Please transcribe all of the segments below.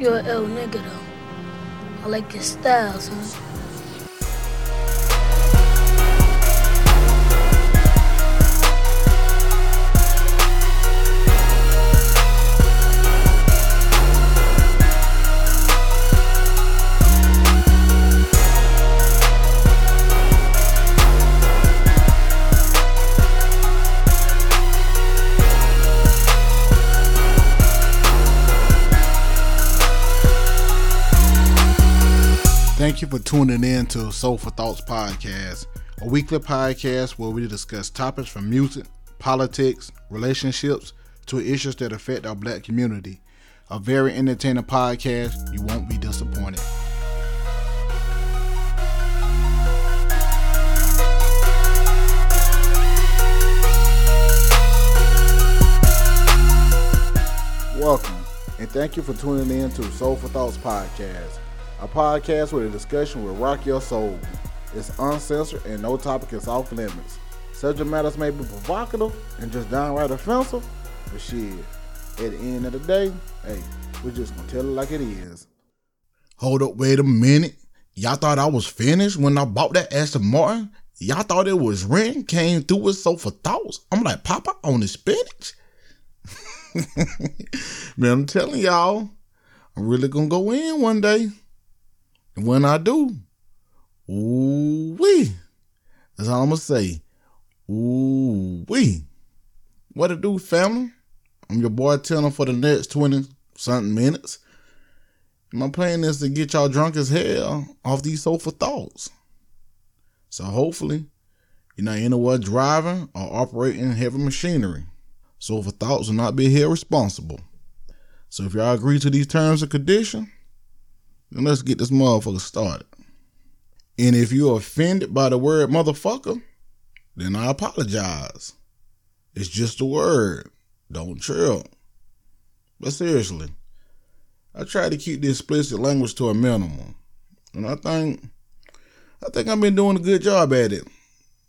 You're an L nigga though. I like your style, son. Thank you for tuning in to Soulful Thoughts Podcast, a weekly podcast where we discuss topics from music, politics, relationships to issues that affect our black community. A very entertaining podcast. You won't be disappointed. Welcome, and thank you for tuning in to Soulful Thoughts Podcast, a podcast where the discussion will rock your soul. It's uncensored and no topic is off limits. Subject matters may be provocative and just downright offensive, but shit, at the end of the day, hey, we're just gonna tell it like it is. Hold up, wait a minute. Y'all thought I was finished when I bought that Aston Martin? Y'all thought it was rent, came through with Soulful Thoughts? I'm like, Papa on the spinach? Man, I'm telling y'all, I'm really gonna go in one day. And when I do, ooh wee. That's all I'm gonna say. Ooh wee. What to do, family? I'm your boy Tanner for the next 20 something minutes. My plan is to get y'all drunk as hell off these Soulful Thoughts. So hopefully, you're not anywhere driving or operating heavy machinery. Soulful Thoughts will not be held responsible. So if y'all agree to these terms and conditions, then let's get this motherfucker started. And if you're offended by the word motherfucker, then I apologize. It's just a word. Don't trip. But seriously, I try to keep the explicit language to a minimum. And I think I think I've been doing a good job at it.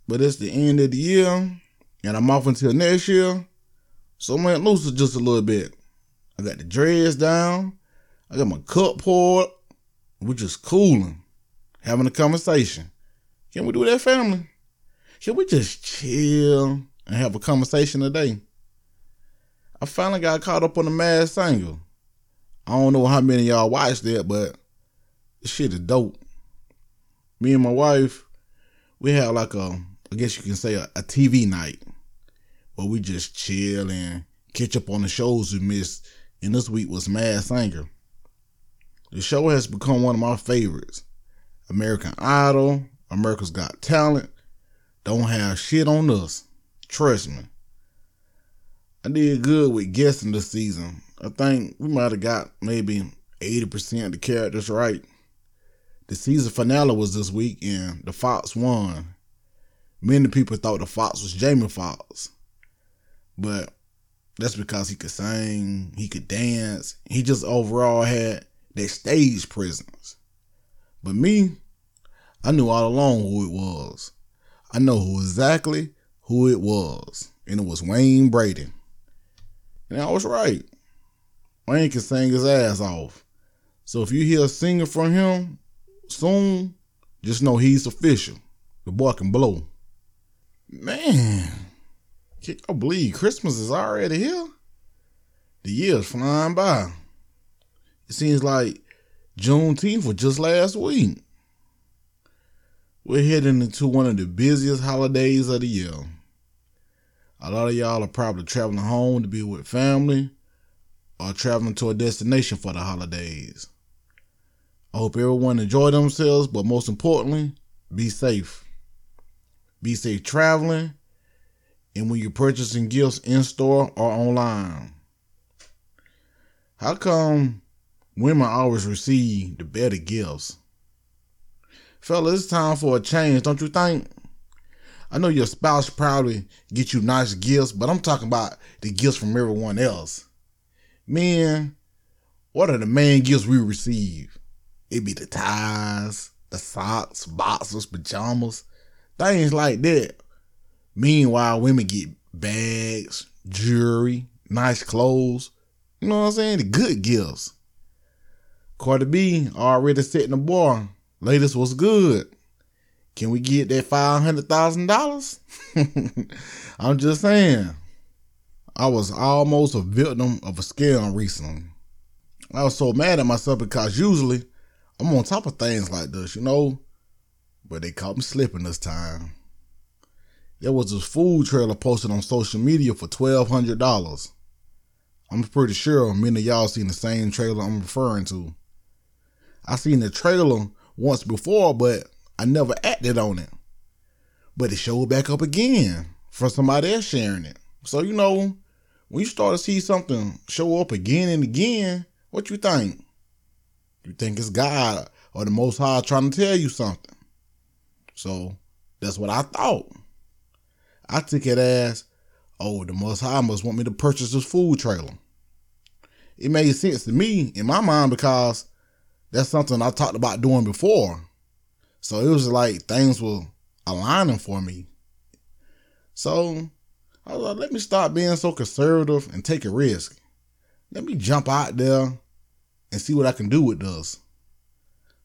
But it's the end of the year, and I'm off until next year. So I'm loose just a little bit. I got the dreads down. I got my cup poured. We're just cooling, having a conversation. Can we do that, family? Can we just chill and have a conversation today? I finally got caught up on the Masked Singer. I don't know how many y'all watched that, but the shit is dope. Me and my wife, we had like a, I guess you can say a, a TV night where we just chill and catch up on the shows we missed. And this week was Masked Singer. The show has become one of my favorites. American Idol, America's Got Talent, don't have shit on us. Trust me. I did good with guessing this season. I think we might have got maybe 80% of the characters right. The season finale was this week and the Fox won. Many people thought the Fox was Jamie Foxx. But that's because he could sing, he could dance. He just overall had that stage presence. But me, I knew all along who it was. I know who exactly who it was. And it was Wayne Brady. And I was right. Wayne can sing his ass off. So if you hear a singer from him soon, just know he's official. The boy can blow. Man, can believe Christmas is already here? The year's flying by. It seems like Juneteenth was just last week. We're heading into one of the busiest holidays of the year. A lot of y'all are probably traveling home to be with family or traveling to a destination for the holidays. I hope everyone enjoy themselves, but most importantly, be safe. Be safe traveling and when you're purchasing gifts in store or online. How come women always receive the better gifts? Fella, it's time for a change, don't you think? I know your spouse probably get you nice gifts, but I'm talking about the gifts from everyone else. Men, what are the main gifts we receive? It be the ties, the socks, boxers, pajamas, things like that. Meanwhile, women get bags, jewelry, nice clothes. You know what I'm saying? The good gifts. Cardi B already setting the bar. Latest was good. Can we get that five hundred thousand dollars? I'm just saying. I was almost a victim of a scam recently. I was so mad at myself because usually I'm on top of things like this, you know. But they caught me slipping this time. There was this food trailer posted on social media for twelve hundred dollars. I'm pretty sure many of y'all seen the same trailer I'm referring to. I seen the trailer once before, but I never acted on it. But it showed back up again for somebody else sharing it. So you know, when you start to see something show up again and again, what you think? You think it's God or the Most High trying to tell you something. So that's what I thought. I took it as, oh, the Most High must want me to purchase this food trailer. It made sense to me in my mind because that's something I talked about doing before. So it was like things were aligning for me. So I was like, let me stop being so conservative and take a risk. Let me jump out there and see what I can do with this.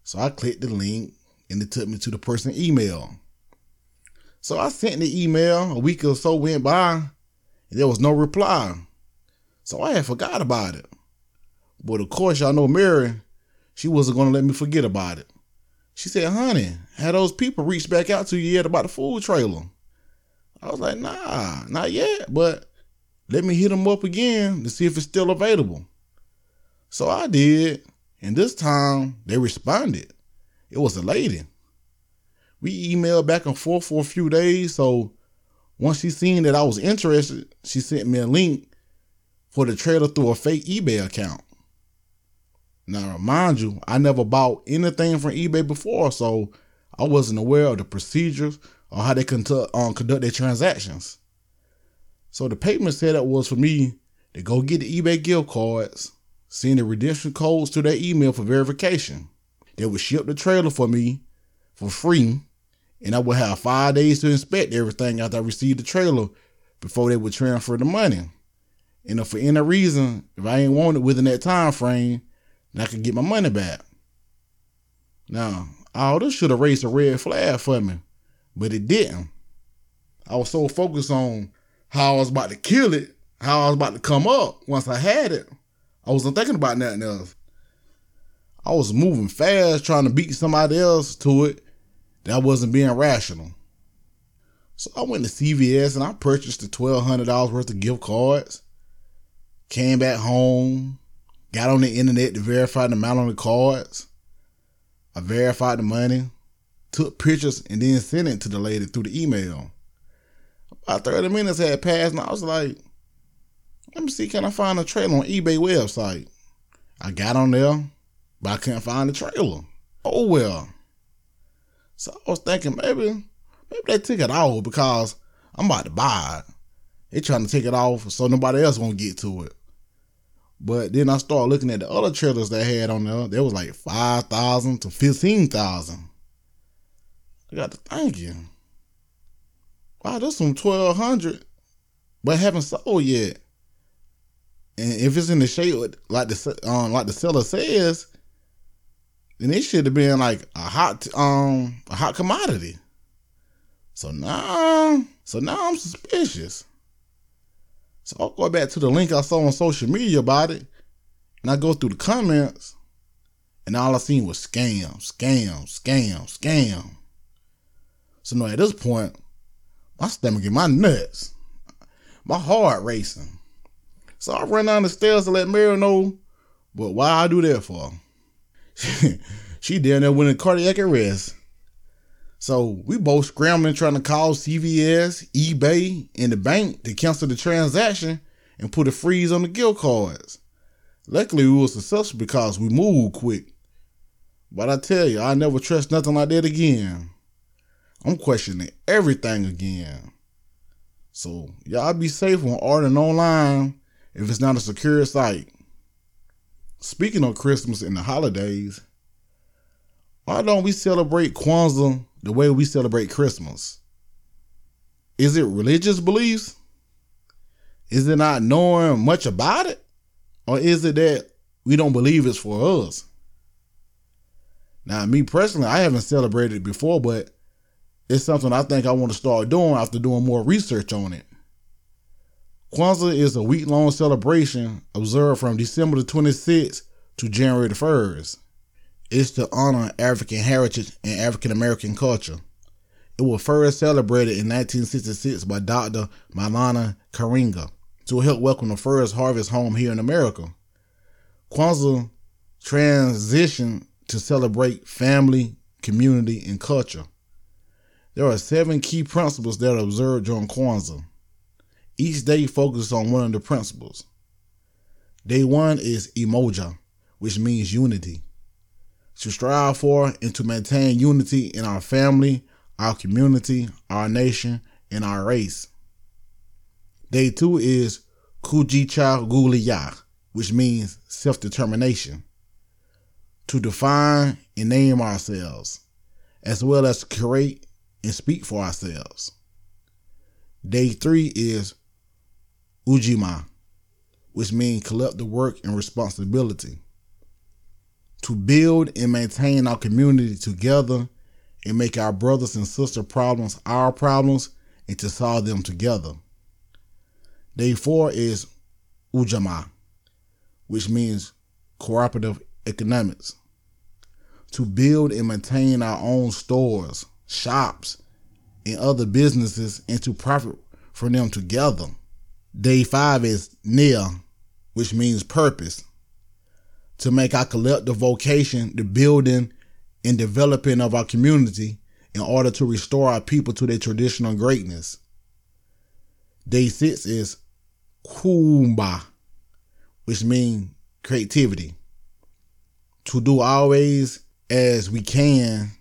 So I clicked the link and it took me to the person email. So I sent the email, a week or so went by, and there was no reply. So I had forgot about it. But of course, y'all know Mary, she wasn't gonna let me forget about it. She said, honey, had those people reached back out to you yet about the food trailer? I was like, nah, not yet, but let me hit them up again to see if it's still available. So I did, and this time they responded. It was a lady. We emailed back and forth for a few days, so once she seen that I was interested, she sent me a link for the trailer through a fake eBay account. Now, mind you, I never bought anything from eBay before, so I wasn't aware of the procedures or how they conduct, um, conduct their transactions. So the payment setup was for me to go get the eBay gift cards, send the redemption codes to their email for verification. They would ship the trailer for me for free, and I would have five days to inspect everything after I received the trailer before they would transfer the money. And if for any reason, if I ain't want it within that time frame, and I could get my money back. Now, all this should have raised a red flag for me, but it didn't. I was so focused on how I was about to kill it, how I was about to come up once I had it. I wasn't thinking about nothing else. I was moving fast trying to beat somebody else to it that wasn't being rational. So I went to CVS and I purchased the $1,200 worth of gift cards. Came back home, got on the internet to verify the amount on the cards. I verified the money, took pictures, and then sent it to the lady through the email. About 30 minutes had passed, and I was like, let me see, can I find a trailer on eBay website? I got on there, but I couldn't find the trailer. Oh well. So I was thinking maybe maybe they took it off because I'm about to buy it. They trying to take it off so nobody else won't get to it. But then I started looking at the other trailers they had on there. There was like five thousand to fifteen thousand. I got to thinking, wow, this twelve hundred, but haven't sold yet. And if it's in the shape like the um like the seller says, then it should have been like a hot um a hot commodity. So now, so now I'm suspicious. So I'll go back to the link I saw on social media about it, and I go through the comments, and all I seen was scam, scam, scam, scam. So now at this point, my stomach in my nuts, my heart racing. So I run down the stairs to let Mary know, but why I do that for? she down there a cardiac arrest. So we both scrambling trying to call CVS, eBay, and the bank to cancel the transaction and put a freeze on the gift cards. Luckily, we were successful because we moved quick. But I tell you, I never trust nothing like that again. I'm questioning everything again. So y'all be safe when ordering online if it's not a secure site. Speaking of Christmas and the holidays, why don't we celebrate Kwanzaa the way we celebrate Christmas? Is it religious beliefs? Is it not knowing much about it? Or is it that we don't believe it's for us? Now, me personally, I haven't celebrated it before, but it's something I think I want to start doing after doing more research on it. Kwanzaa is a week long celebration observed from December the 26th to January the 1st. It's to honor African heritage and African American culture. It was first celebrated in 1966 by Dr. Maulana Karenga to help welcome the first harvest home here in America. Kwanzaa transitioned to celebrate family, community, and culture. There are seven key principles that are observed during Kwanzaa. Each day focuses on one of the principles. Day one is Umoja, which means unity. To strive for and to maintain unity in our family, our community, our nation, and our race. Day two is Kujichagulia, which means self determination. To define and name ourselves, as well as create and speak for ourselves. Day three is Ujima, which means collective work and responsibility. To build and maintain our community together and make our brothers and sister problems our problems and to solve them together. Day four is Ujamaa, which means cooperative economics. To build and maintain our own stores, shops, and other businesses and to profit from them together. Day five is Nia, which means purpose. To make our collective vocation the building and developing of our community in order to restore our people to their traditional greatness. Day six is Kuumba, which means creativity. To do always as we can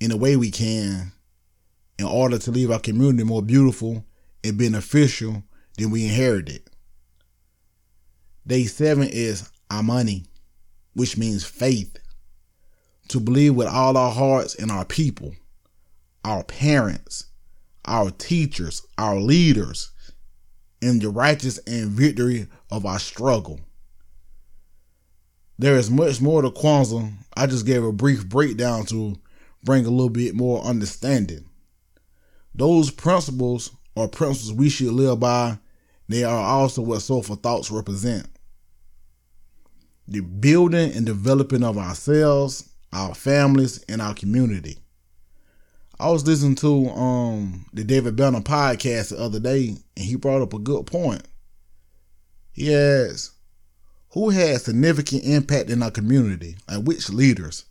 in the way we can in order to leave our community more beautiful and beneficial than we inherited. Day seven is Imani, which means faith. To believe with all our hearts in our people, our parents, our teachers, our leaders, in the righteous and victory of our struggle. There is much more to Kwanzaa. I just gave a brief breakdown to bring a little bit more understanding. Those principles are principles we should live by. They are also what soulful thoughts represent. The building and developing of ourselves, our families, and our community. I was listening to um the David Banner podcast the other day, and he brought up a good point. He asked, "Who has significant impact in our community? Like which leaders?"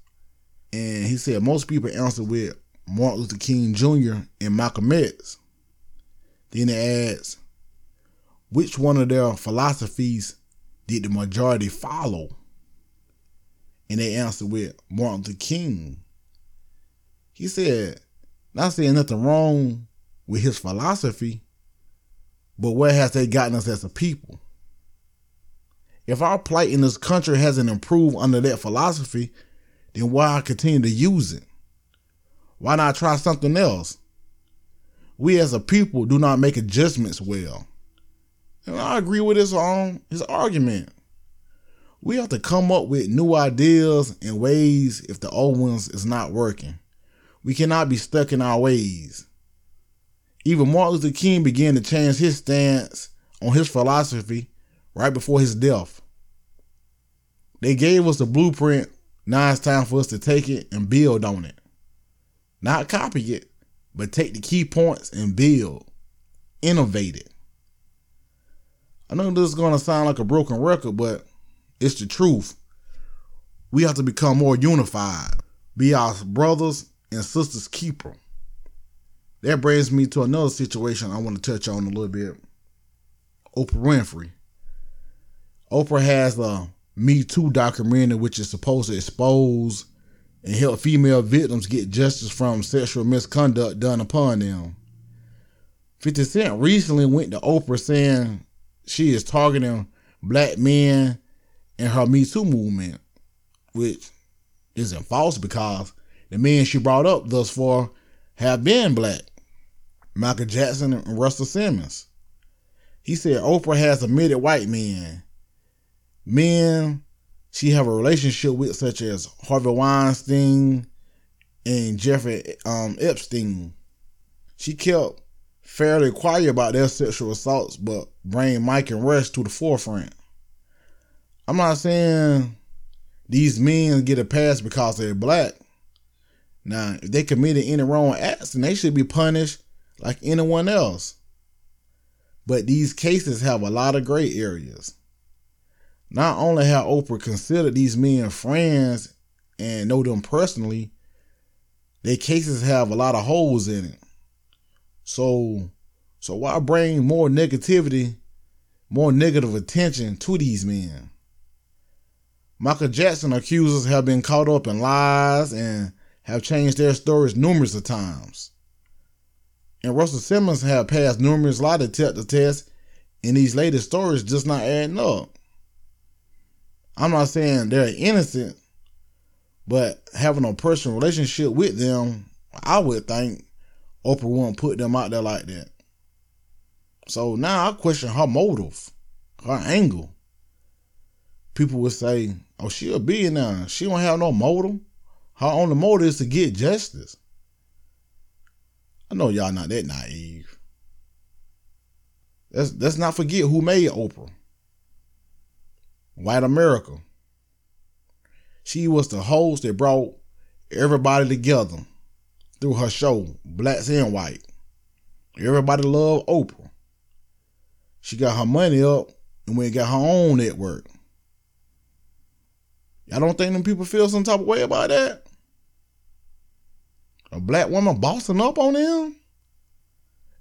And he said most people answer with Martin Luther King Jr. and Malcolm X. Then he adds, which one of their philosophies did the majority follow? And they answered with Martin Luther King. He said, not saying nothing wrong with his philosophy, but where has they gotten us as a people? If our plight in this country hasn't improved under that philosophy, then why continue to use it? Why not try something else? We as a people do not make adjustments well. And I agree with his um his argument. We have to come up with new ideas and ways if the old ones is not working. We cannot be stuck in our ways. Even Martin Luther King began to change his stance on his philosophy right before his death. They gave us the blueprint. Now it's time for us to take it and build on it. Not copy it, but take the key points and build, innovate it. I know this is going to sound like a broken record, but it's the truth. We have to become more unified, be our brothers and sisters' keeper. That brings me to another situation I want to touch on a little bit. Oprah Winfrey. Oprah has a Me Too documentary which is supposed to expose and help female victims get justice from sexual misconduct done upon them. 50 Cent recently went to Oprah saying she is targeting black men in her Me Too movement, which isn't false because the men she brought up thus far have been black. Michael Jackson and Russell Simmons. He said Oprah has admitted white men. Men she have a relationship with, such as Harvey Weinstein and Jeffrey um, Epstein. She kept fairly quiet about their sexual assaults, but bring Mike and Russ to the forefront. I'm not saying these men get a pass because they're black. Now, if they committed any wrong acts, then they should be punished like anyone else. But these cases have a lot of gray areas. Not only have Oprah considered these men friends and know them personally, their cases have a lot of holes in it. So, so why bring more negativity, more negative attention to these men? Michael Jackson accusers have been caught up in lies and have changed their stories numerous of times. And Russell Simmons have passed numerous lie detector tests, and these latest stories just not adding up. I'm not saying they're innocent, but having a personal relationship with them, I would think Oprah wouldn't put them out there like that. So now I question her motive, her angle. People would say, oh, she a billionaire. She don't have no motive. Her only motive is to get justice. I know y'all not that naive. Let's let's not forget who made Oprah. White America. She was the host that brought everybody together through her show, Blacks and White. Everybody loved Oprah. She got her money up and went and got her own network. Y'all don't think them people feel some type of way about that? A black woman bossing up on them?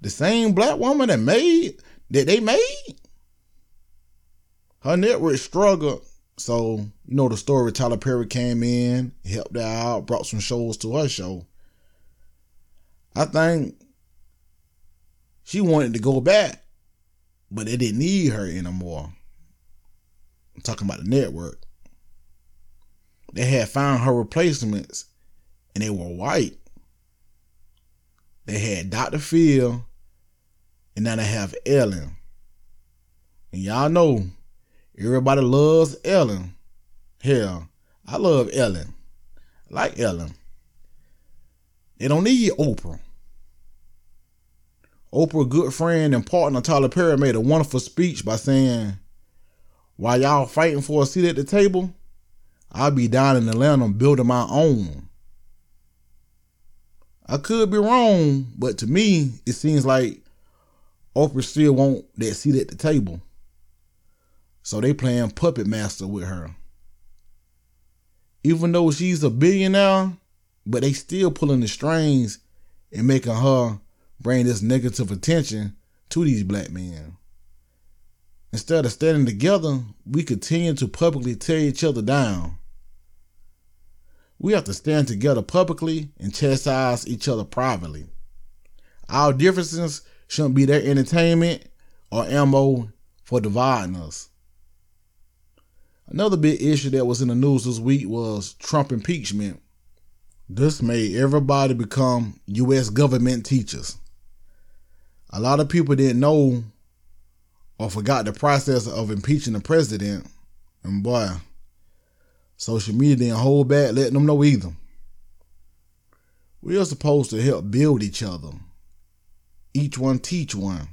The same black woman that made that they made? Her network struggled. So, you know the story Tyler Perry came in, helped her out, brought some shows to her show. I think she wanted to go back, but they didn't need her anymore. I'm talking about the network. They had found her replacements and they were white. They had Dr. Phil, and now they have Ellen. And y'all know everybody loves Ellen. Hell, I love Ellen. I like Ellen. They don't need Oprah. Oprah, good friend and partner Tyler Perry, made a wonderful speech by saying, While y'all fighting for a seat at the table, I'll be down in Atlanta building my own. I could be wrong, but to me, it seems like Oprah still want that seat at the table. So they playing puppet master with her. Even though she's a billionaire, but they still pulling the strings and making her bring this negative attention to these black men. Instead of standing together, we continue to publicly tear each other down. We have to stand together publicly and chastise each other privately. Our differences shouldn't be their entertainment or ammo for dividing us. Another big issue that was in the news this week was Trump impeachment. This made everybody become U.S. government teachers. A lot of people didn't know or forgot the process of impeaching the president. And boy, social media didn't hold back letting them know either. We are supposed to help build each other. Each one teach one.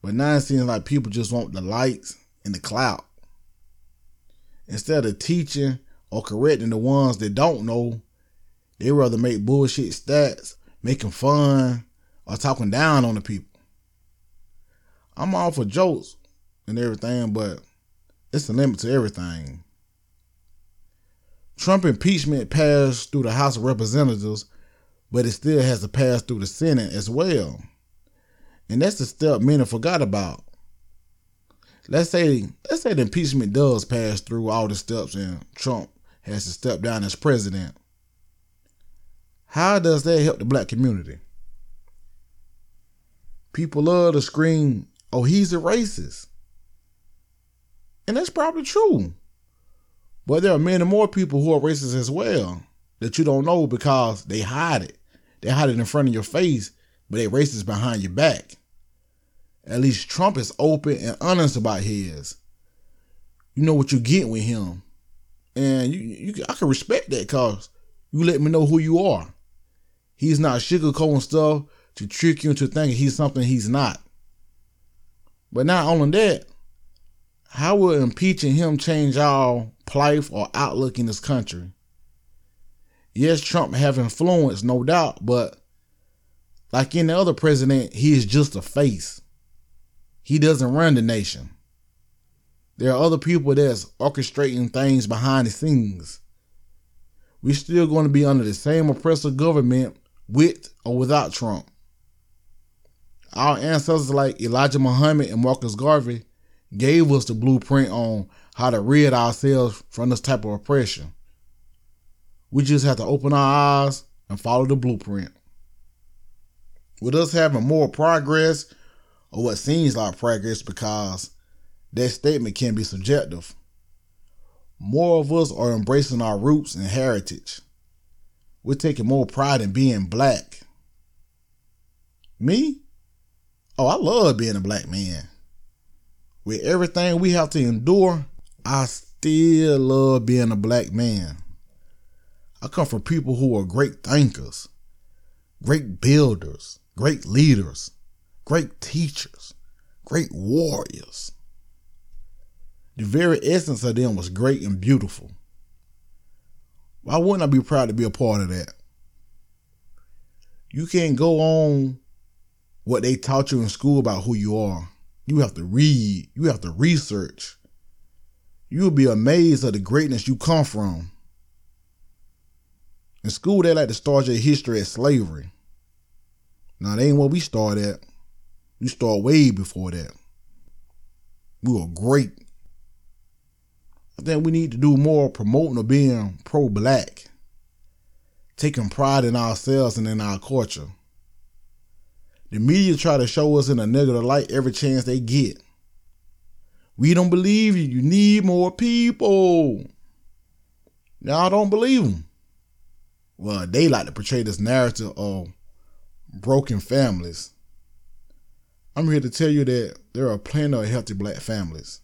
But now it seems like people just want the likes and the clout. Instead of teaching or correcting the ones that don't know, they rather make bullshit stats, making fun, or talking down on the people. I'm all for jokes and everything, but it's a limit to everything. Trump impeachment passed through the House of Representatives, but it still has to pass through the Senate as well. And that's the step many forgot about. Let's say let's say the impeachment does pass through all the steps and Trump has to step down as president. How does that help the black community? People love to scream, oh, he's a racist. And that's probably true. But there are many more people who are racist as well that you don't know because they hide it. They hide it in front of your face, but they racist behind your back. At least Trump is open and honest about his. You know what you get with him. And you, you I can respect that because you let me know who you are. He's not sugarcoating stuff to trick you into thinking he's something he's not. But not only that, how will impeaching him change our plight or outlook in this country? Yes, Trump have influence, no doubt, but like any other president, he is just a face. He doesn't run the nation. There are other people that's orchestrating things behind the scenes. We're still going to be under the same oppressive government with or without Trump. Our ancestors like Elijah Muhammad and Marcus Garvey gave us the blueprint on how to rid ourselves from this type of oppression. We just have to open our eyes and follow the blueprint. With us having more progress, or what seems like progress, because that statement can be subjective. More of us are embracing our roots and heritage. We're taking more pride in being black. Me? Oh, I love being a black man. With everything we have to endure, I still love being a black man. I come from people who are great thinkers, great builders, great leaders, great teachers, great warriors. The very essence of them was great and beautiful. Why wouldn't I be proud to be a part of that? You can't go on what they taught you in school about who you are. You have to read, you have to research. You'll be amazed at the greatness you come from. In school, they like to start your history at slavery. Now, that ain't what we start at. We start way before that. We were great. I think we need to do more promoting of being pro black, taking pride in ourselves and in our culture. The media try to show us in a negative light every chance they get. We don't believe you. You need more people. Now I don't believe them. Well, they like to portray this narrative of broken families. I'm here to tell you that there are plenty of healthy black families.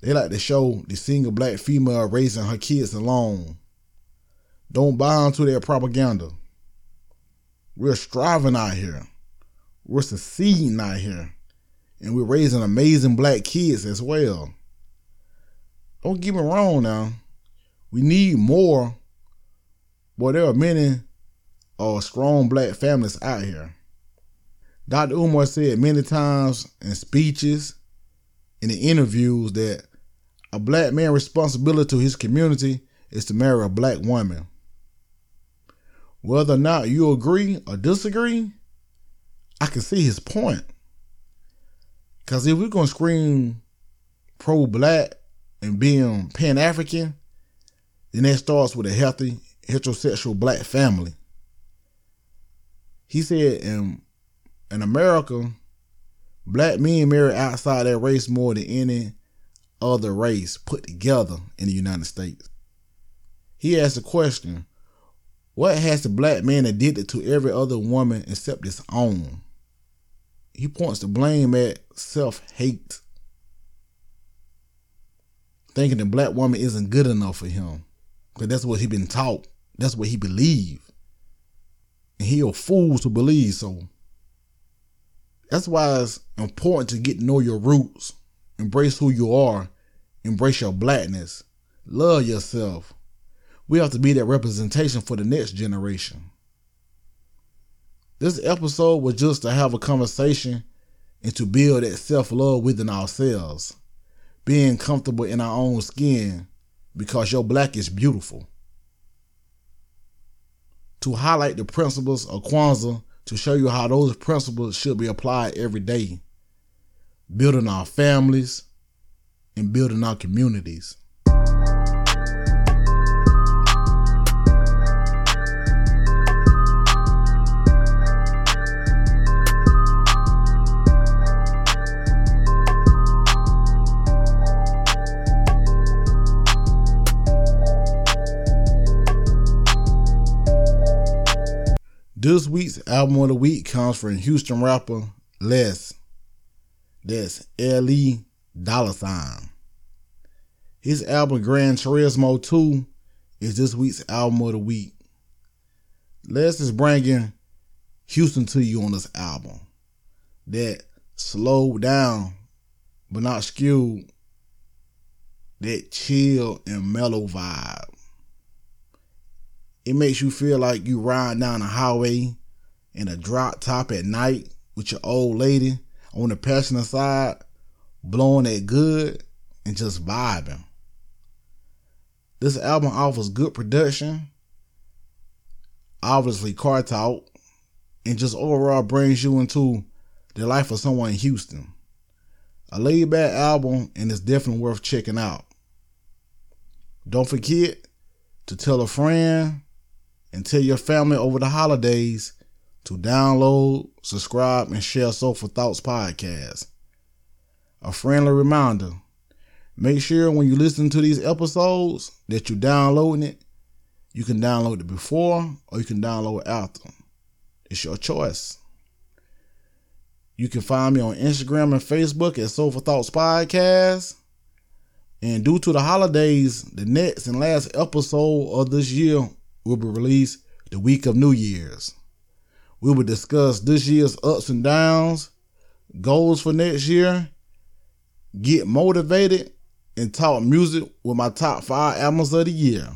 They like to show the single black female raising her kids alone. Don't buy into their propaganda. We're striving out here. We're succeeding out here. And we're raising amazing black kids as well. Don't get me wrong now. We need more. But there are many uh, strong black families out here. Dr. Umar said many times in speeches, in the interviews, that a black man's responsibility to his community is to marry a black woman. Whether or not you agree or disagree, I can see his point. Because if we're to scream pro black and being pan African, then that starts with a healthy heterosexual black family. He said in, in America, black men marry outside their race more than any other race put together in the United States. He asked the question, what has the black man addicted to every other woman except his own? He points the blame at self hate, thinking the black woman isn't good enough for him, because that's what he been taught. That's what he believe, and he a fool to believe so. That's why it's important to get to know your roots, embrace who you are, embrace your blackness, love yourself. We have to be that representation for the next generation. This episode was just to have a conversation and to build that self love within ourselves, being comfortable in our own skin because your black is beautiful. To highlight the principles of Kwanzaa to show you how those principles should be applied every day, building our families and building our communities. This week's album of the week comes from Houston rapper Le$. That's L E dollar sign. His album Gran Turismo 2 is this week's album of the week. Le$ is bringing Houston to you on this album. That slow down, but not screwed. That chill and mellow vibe. It makes you feel like you ride down the highway in a drop top at night with your old lady on the passenger side, blowing it good and just vibing. This album offers good production, obviously car talk, and just overall brings you into the life of someone in Houston. A laid back album and it's definitely worth checking out. Don't forget to tell a friend and tell your family over the holidays to download, subscribe, and share Soulful Thoughts podcast. A friendly reminder make sure when you listen to these episodes that you're downloading it. You can download it before or you can download it after. It's your choice. You can find me on Instagram and Facebook at Soulful Thoughts Podcast. And due to the holidays, the next and last episode of this year will be released the week of New Year's. We will discuss this year's ups and downs, goals for next year, get motivated, and talk music with my top five albums of the year.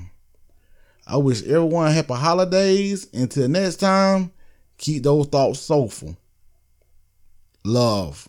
I wish everyone happy holidays. Until next time, keep those thoughts soulful. Love.